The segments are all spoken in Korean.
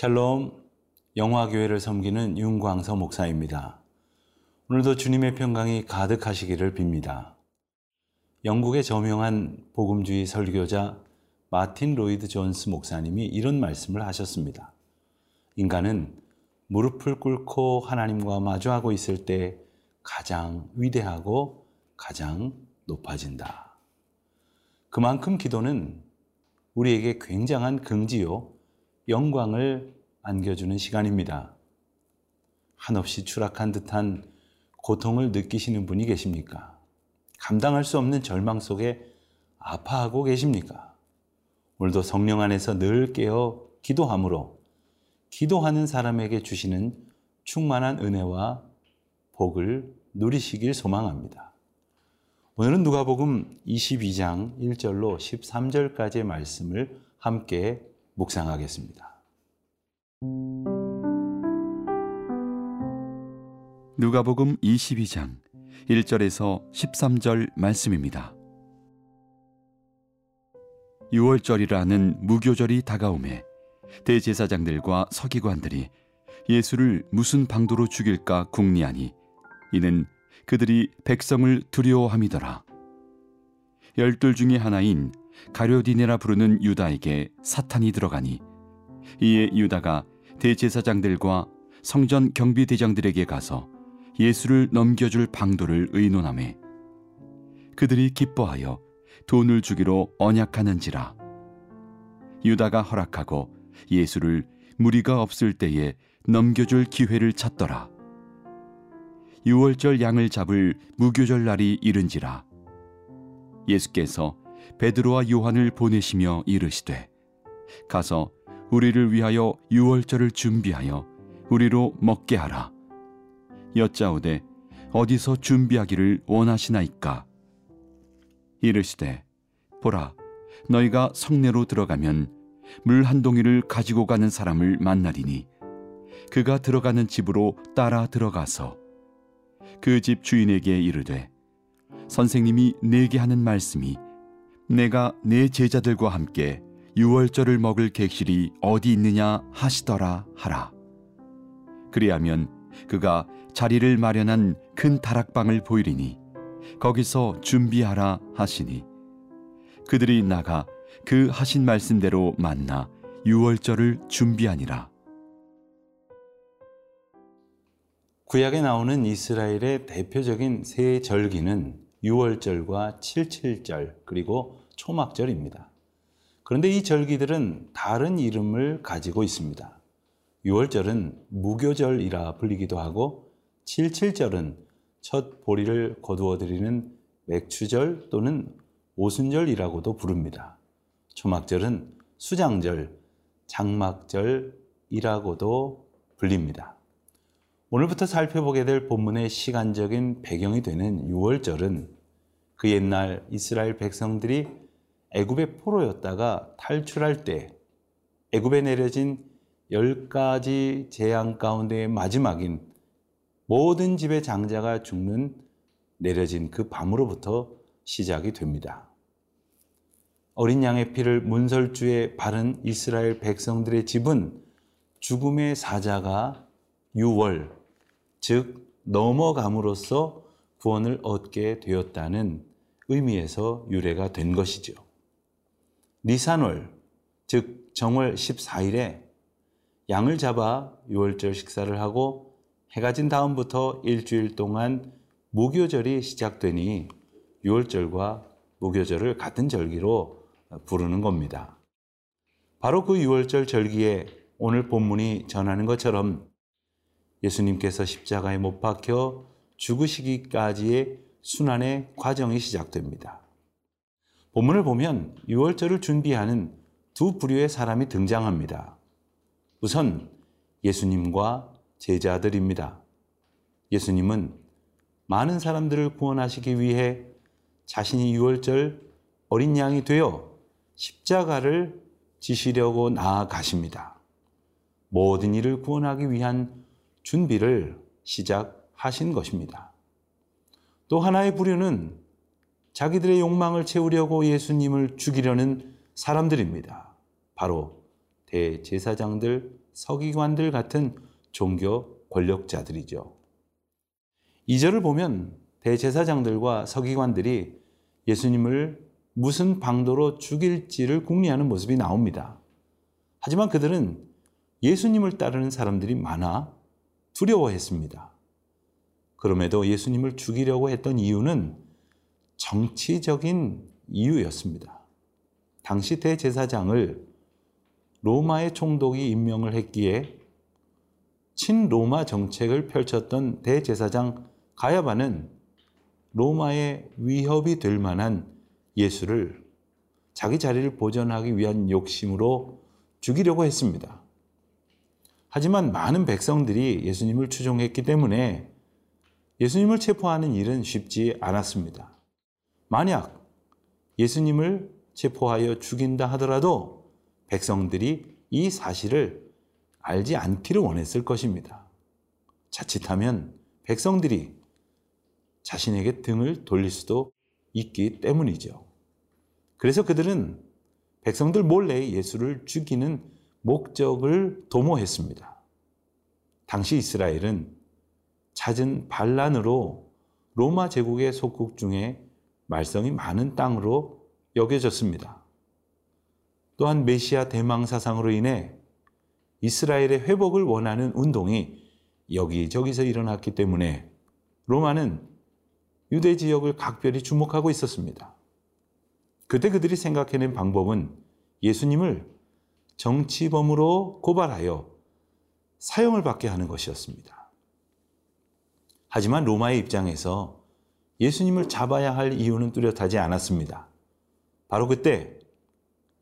샬롬 영화교회를 섬기는 윤광서 목사입니다. 오늘도 주님의 평강이 가득하시기를 빕니다. 영국의 저명한 복음주의 설교자 마틴 로이드 존스 목사님이 이런 말씀을 하셨습니다. 인간은 무릎을 꿇고 하나님과 마주하고 있을 때 가장 위대하고 가장 높아진다. 그만큼 기도는 우리에게 굉장한 긍지요, 영광을 안겨주는 시간입니다. 한없이 추락한 듯한 고통을 느끼시는 분이 계십니까? 감당할 수 없는 절망 속에 아파하고 계십니까? 오늘도 성령 안에서 늘 깨어 기도함으로 기도하는 사람에게 주시는 충만한 은혜와 복을 누리시길 소망합니다. 오늘은 누가복음 22장 1절로 13절까지의 말씀을 함께 묵상하겠습니다. 누가복음 22장 1절에서 13절 말씀입니다. 6월절이라는 무교절이 다가오매 대제사장들과 서기관들이 예수를 무슨 방도로 죽일까 궁리하니 이는 그들이 백성을 두려워함이더라. 열둘 중에 하나인 가료디네라 부르는 유다에게 사탄이 들어가니 이에 유다가 대제사장들과 성전 경비대장들에게 가서 예수를 넘겨줄 방도를 의논하매 그들이 기뻐하여 돈을 주기로 언약하는지라. 유다가 허락하고 예수를 무리가 없을 때에 넘겨줄 기회를 찾더라. 유월절 양을 잡을 무교절 날이 이른지라. 예수께서 베드로와 요한을 보내시며 이르시되 가서 우리를 위하여 유월절을 준비하여 우리로 먹게 하라. 여짜오되 어디서 준비하기를 원하시나이까? 이르시되 보라 너희가 성내로 들어가면 물 한 동이를 가지고 가는 사람을 만나리니 그가 들어가는 집으로 따라 들어가서 그 집 주인에게 이르되 선생님이 내게 하는 말씀이 내가 내 제자들과 함께 유월절을 먹을 객실이 어디 있느냐 하시더라 하라. 그리하면 그가 자리를 마련한 큰 다락방을 보이리니 거기서 준비하라 하시니 그들이 나가 그 하신 말씀대로 만나 유월절을 준비하니라. 구약에 나오는 이스라엘의 대표적인 세 절기는 유월절과 칠칠절 그리고 초막절입니다. 그런데 이 절기들은 다른 이름을 가지고 있습니다. 6월절은 무교절이라 불리기도 하고 77절은 첫 보리를 거두어 드리는 맥추절 또는 오순절이라고도 부릅니다. 초막절은 수장절, 장막절이라고도 불립니다. 오늘부터 살펴보게 될 본문의 시간적인 배경이 되는 6월절은 그 옛날 이스라엘 백성들이 애굽의 포로였다가 탈출할 때 애굽에 내려진 열 가지 재앙 가운데의 마지막인 모든 집의 장자가 죽는 내려진 그 밤으로부터 시작이 됩니다. 어린 양의 피를 문설주에 바른 이스라엘 백성들의 집은 죽음의 사자가 유월, 즉 넘어감으로써 구원을 얻게 되었다는 의미에서 유래가 된 것이죠. 니산월, 즉 정월 14일에 양을 잡아 유월절 식사를 하고 해가 진 다음부터 일주일 동안 무교절이 시작되니 유월절과 무교절을 같은 절기로 부르는 겁니다. 바로 그 유월절 절기에 오늘 본문이 전하는 것처럼 예수님께서 십자가에 못 박혀 죽으시기까지의 순환의 과정이 시작됩니다. 본문을 보면 유월절을 준비하는 두 부류의 사람이 등장합니다. 우선 예수님과 제자들입니다. 예수님은 많은 사람들을 구원하시기 위해 자신이 유월절 어린 양이 되어 십자가를 지시려고 나아가십니다. 모든 일을 구원하기 위한 준비를 시작하신 것입니다. 또 하나의 부류는 자기들의 욕망을 채우려고 예수님을 죽이려는 사람들입니다. 바로 대제사장들, 서기관들 같은 종교 권력자들이죠. 2절을 보면 대제사장들과 서기관들이 예수님을 무슨 방도로 죽일지를 궁리하는 모습이 나옵니다. 하지만 그들은 예수님을 따르는 사람들이 많아 두려워했습니다. 그럼에도 예수님을 죽이려고 했던 이유는 정치적인 이유였습니다. 당시 대제사장을 로마의 총독이 임명을 했기에 친로마 정책을 펼쳤던 대제사장 가야바는 로마의 위협이 될 만한 예수를 자기 자리를 보존하기 위한 욕심으로 죽이려고 했습니다. 하지만 많은 백성들이 예수님을 추종했기 때문에 예수님을 체포하는 일은 쉽지 않았습니다. 만약 예수님을 체포하여 죽인다 하더라도 백성들이 이 사실을 알지 않기를 원했을 것입니다. 자칫하면 백성들이 자신에게 등을 돌릴 수도 있기 때문이죠. 그래서 그들은 백성들 몰래 예수를 죽이는 목적을 도모했습니다. 당시 이스라엘은 잦은 반란으로 로마 제국의 속국 중에 말썽이 많은 땅으로 여겨졌습니다. 또한 메시아 대망 사상으로 인해 이스라엘의 회복을 원하는 운동이 여기저기서 일어났기 때문에 로마는 유대 지역을 각별히 주목하고 있었습니다. 그때 그들이 생각해낸 방법은 예수님을 정치범으로 고발하여 사형을 받게 하는 것이었습니다. 하지만 로마의 입장에서 예수님을 잡아야 할 이유는 뚜렷하지 않았습니다. 바로 그때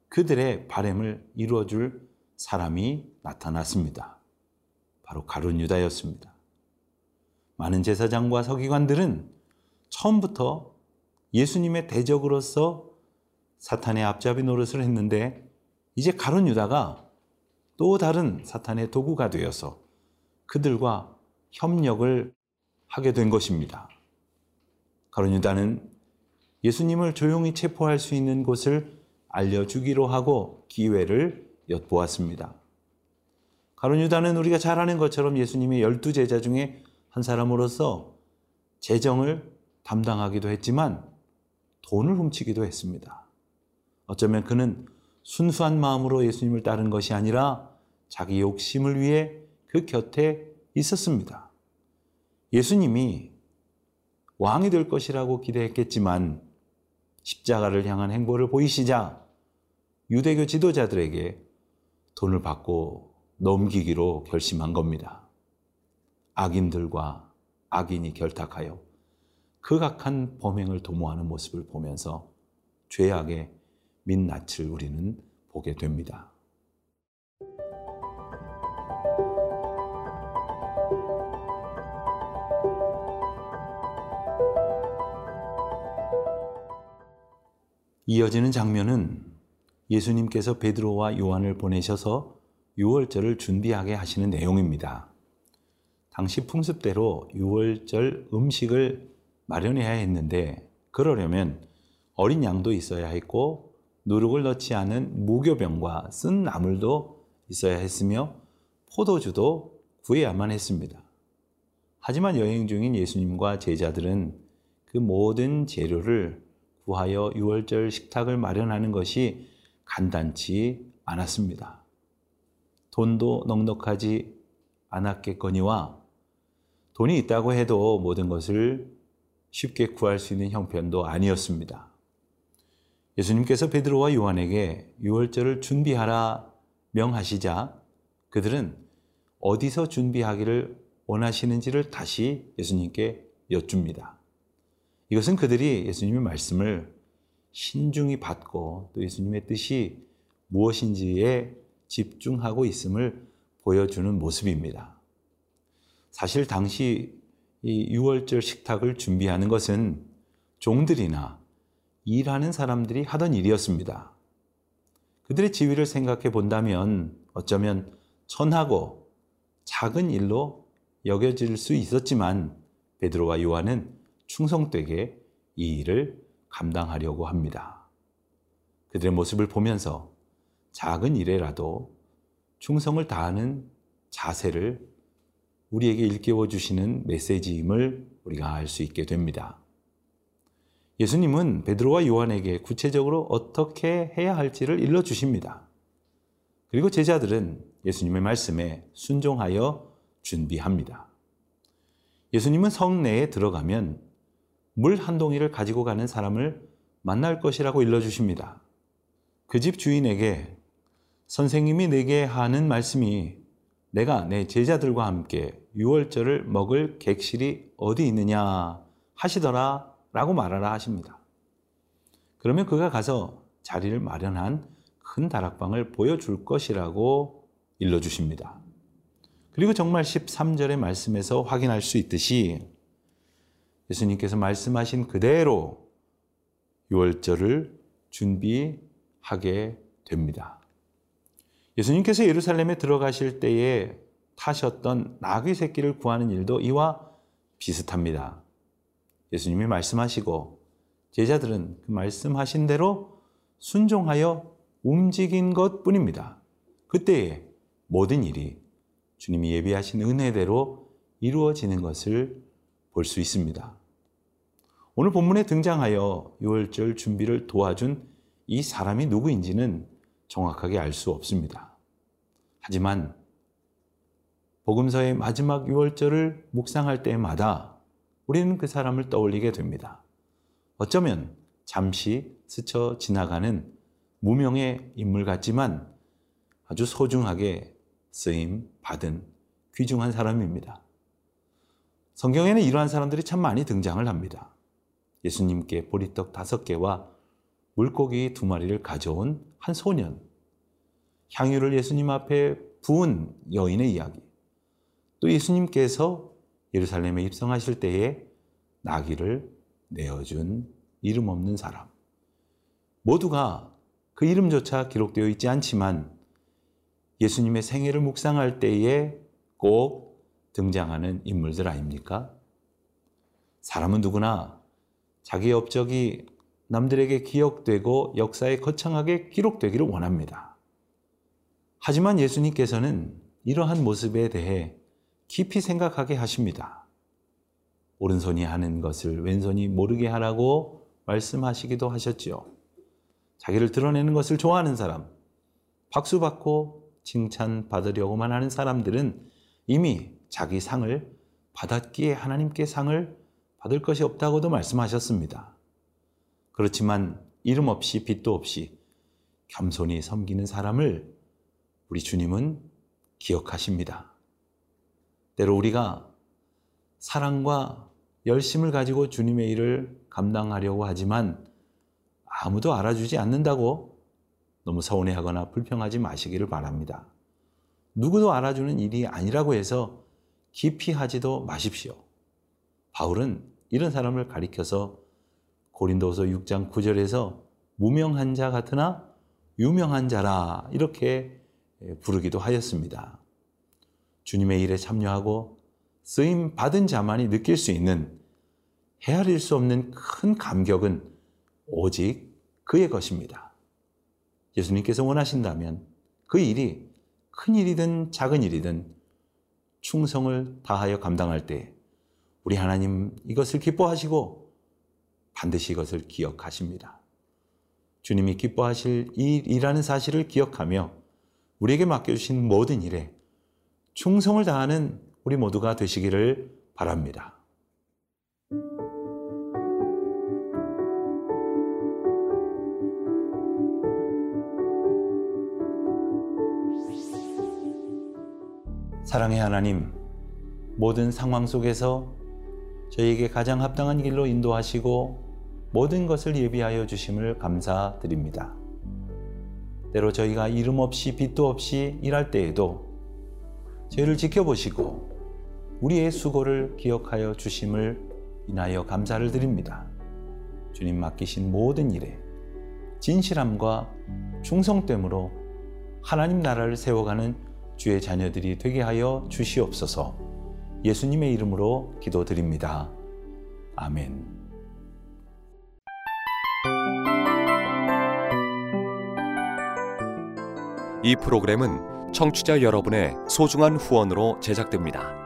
그들의 바램을 이루어줄 사람이 나타났습니다. 바로 가룟 유다였습니다. 많은 제사장과 서기관들은 처음부터 예수님의 대적으로서 사탄의 앞잡이 노릇을 했는데 이제 가론 유다가 또 다른 사탄의 도구가 되어서 그들과 협력을 하게 된 것입니다. 가론 유다는 예수님을 조용히 체포할 수 있는 곳을 알려주기로 하고 기회를 엿보았습니다. 가론 유다는 우리가 잘 아는 것처럼 예수님의 열두 제자 중에 한 사람으로서 재정을 담당하기도 했지만 돈을 훔치기도 했습니다. 어쩌면 그는 순수한 마음으로 예수님을 따른 것이 아니라 자기 욕심을 위해 그 곁에 있었습니다. 예수님이 왕이 될 것이라고 기대했겠지만 십자가를 향한 행보를 보이시자 유대교 지도자들에게 돈을 받고 넘기기로 결심한 겁니다. 악인들과 악인이 결탁하여 극악한 범행을 도모하는 모습을 보면서 죄악의 민낯을 우리는 보게 됩니다. 이어지는 장면은 예수님께서 베드로와 요한을 보내셔서 유월절을 준비하게 하시는 내용입니다. 당시 풍습대로 유월절 음식을 마련해야 했는데 그러려면 어린 양도 있어야 했고 누룩을 넣지 않은 무교병과 쓴 나물도 있어야 했으며 포도주도 구해야만 했습니다. 하지만 여행 중인 예수님과 제자들은 그 모든 재료를 구하여 유월절 식탁을 마련하는 것이 간단치 않았습니다. 돈도 넉넉하지 않았겠거니와 돈이 있다고 해도 모든 것을 쉽게 구할 수 있는 형편도 아니었습니다. 예수님께서 베드로와 요한에게 유월절을 준비하라 명하시자 그들은 어디서 준비하기를 원하시는지를 다시 예수님께 여쭙니다. 이것은 그들이 예수님의 말씀을 신중히 받고 또 예수님의 뜻이 무엇인지에 집중하고 있음을 보여주는 모습입니다. 사실 당시 이 유월절 식탁을 준비하는 것은 종들이나 일하는 사람들이 하던 일이었습니다. 그들의 지위를 생각해 본다면 어쩌면 천하고 작은 일로 여겨질 수 있었지만 베드로와 요한은 충성되게 이 일을 감당하려고 합니다. 그들의 모습을 보면서 작은 일에라도 충성을 다하는 자세를 우리에게 일깨워 주시는 메시지임을 우리가 알 수 있게 됩니다. 예수님은 베드로와 요한에게 구체적으로 어떻게 해야 할지를 일러 주십니다. 그리고 제자들은 예수님의 말씀에 순종하여 준비합니다. 예수님은 성내에 들어가면 물 한 동이를 가지고 가는 사람을 만날 것이라고 일러 주십니다. 그 집 주인에게 선생님이 내게 하는 말씀이 내가 내 제자들과 함께 유월절을 먹을 객실이 어디 있느냐 하시더라 라고 말하라 하십니다. 그러면 그가 가서 자리를 마련한 큰 다락방을 보여줄 것이라고 일러주십니다. 그리고 정말 13절의 말씀에서 확인할 수 있듯이 예수님께서 말씀하신 그대로 유월절을 준비하게 됩니다. 예수님께서 예루살렘에 들어가실 때에 타셨던 나귀 새끼를 구하는 일도 이와 비슷합니다. 예수님이 말씀하시고 제자들은 그 말씀하신 대로 순종하여 움직인 것 뿐입니다. 그때에 모든 일이 주님이 예비하신 은혜대로 이루어지는 것을 볼 수 있습니다. 오늘 본문에 등장하여 유월절 준비를 도와준 이 사람이 누구인지는 정확하게 알 수 없습니다. 하지만 복음서의 마지막 유월절을 묵상할 때마다 우리는 그 사람을 떠올리게 됩니다. 어쩌면 잠시 스쳐 지나가는 무명의 인물 같지만 아주 소중하게 쓰임 받은 귀중한 사람입니다. 성경에는 이러한 사람들이 참 많이 등장을 합니다. 예수님께 보리떡 다섯 개와 물고기 두 마리를 가져온 한 소년, 향유를 예수님 앞에 부은 여인의 이야기, 또 예수님께서 예루살렘에 입성하실 때에 나귀를 내어준 이름 없는 사람. 모두가 그 이름조차 기록되어 있지 않지만 예수님의 생애를 묵상할 때에 꼭 등장하는 인물들 아닙니까? 사람은 누구나 자기 업적이 남들에게 기억되고 역사에 거창하게 기록되기를 원합니다. 하지만 예수님께서는 이러한 모습에 대해 깊이 생각하게 하십니다. 오른손이 하는 것을 왼손이 모르게 하라고 말씀하시기도 하셨지요. 자기를 드러내는 것을 좋아하는 사람, 박수 받고 칭찬 받으려고만 하는 사람들은 이미 자기 상을 받았기에 하나님께 상을 받을 것이 없다고도 말씀하셨습니다. 그렇지만 이름 없이 빛도 없이 겸손히 섬기는 사람을 우리 주님은 기억하십니다. 때로 우리가 사랑과 열심을 가지고 주님의 일을 감당하려고 하지만 아무도 알아주지 않는다고 너무 서운해하거나 불평하지 마시기를 바랍니다. 누구도 알아주는 일이 아니라고 해서 기피하지도 마십시오. 바울은 이런 사람을 가리켜서 고린도서 6장 9절에서 무명한 자 같으나 유명한 자라 이렇게 부르기도 하였습니다. 주님의 일에 참여하고 쓰임 받은 자만이 느낄 수 있는 헤아릴 수 없는 큰 감격은 오직 그의 것입니다. 예수님께서 원하신다면 그 일이 큰 일이든 작은 일이든 충성을 다하여 감당할 때 우리 하나님 이것을 기뻐하시고 반드시 이것을 기억하십니다. 주님이 기뻐하실 일이라는 사실을 기억하며 우리에게 맡겨주신 모든 일에 충성을 다하는 우리 모두가 되시기를 바랍니다. 사랑의 하나님, 모든 상황 속에서 저희에게 가장 합당한 길로 인도하시고 모든 것을 예비하여 주심을 감사드립니다. 때로 저희가 이름 없이 빛도 없이 일할 때에도 저희를 지켜보시고 우리의 수고를 기억하여 주심을 인하여 감사를 드립니다. 주님 맡기신 모든 일에 진실함과 충성됨으로 하나님 나라를 세워가는 주의 자녀들이 되게 하여 주시옵소서 예수님의 이름으로 기도드립니다. 아멘. 이 프로그램은 청취자 여러분의 소중한 후원으로 제작됩니다.